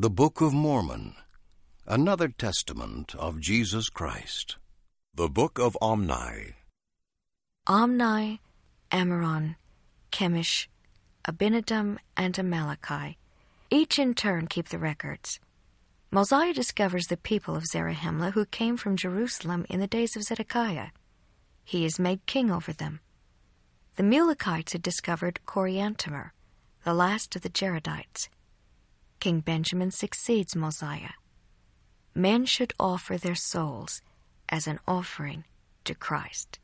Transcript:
The Book of Mormon, another testament of Jesus Christ. The Book of Omni. Omni, Amaron, Chemish, Abinadom, and Amaleki, each in turn keep the records. Mosiah discovers the people of Zarahemla who came from Jerusalem in the days of Zedekiah. He is made king over them. The Mulekites had discovered Coriantumr, the last of the Jaredites. King Benjamin succeeds Mosiah. Men should offer their souls as an offering to Christ.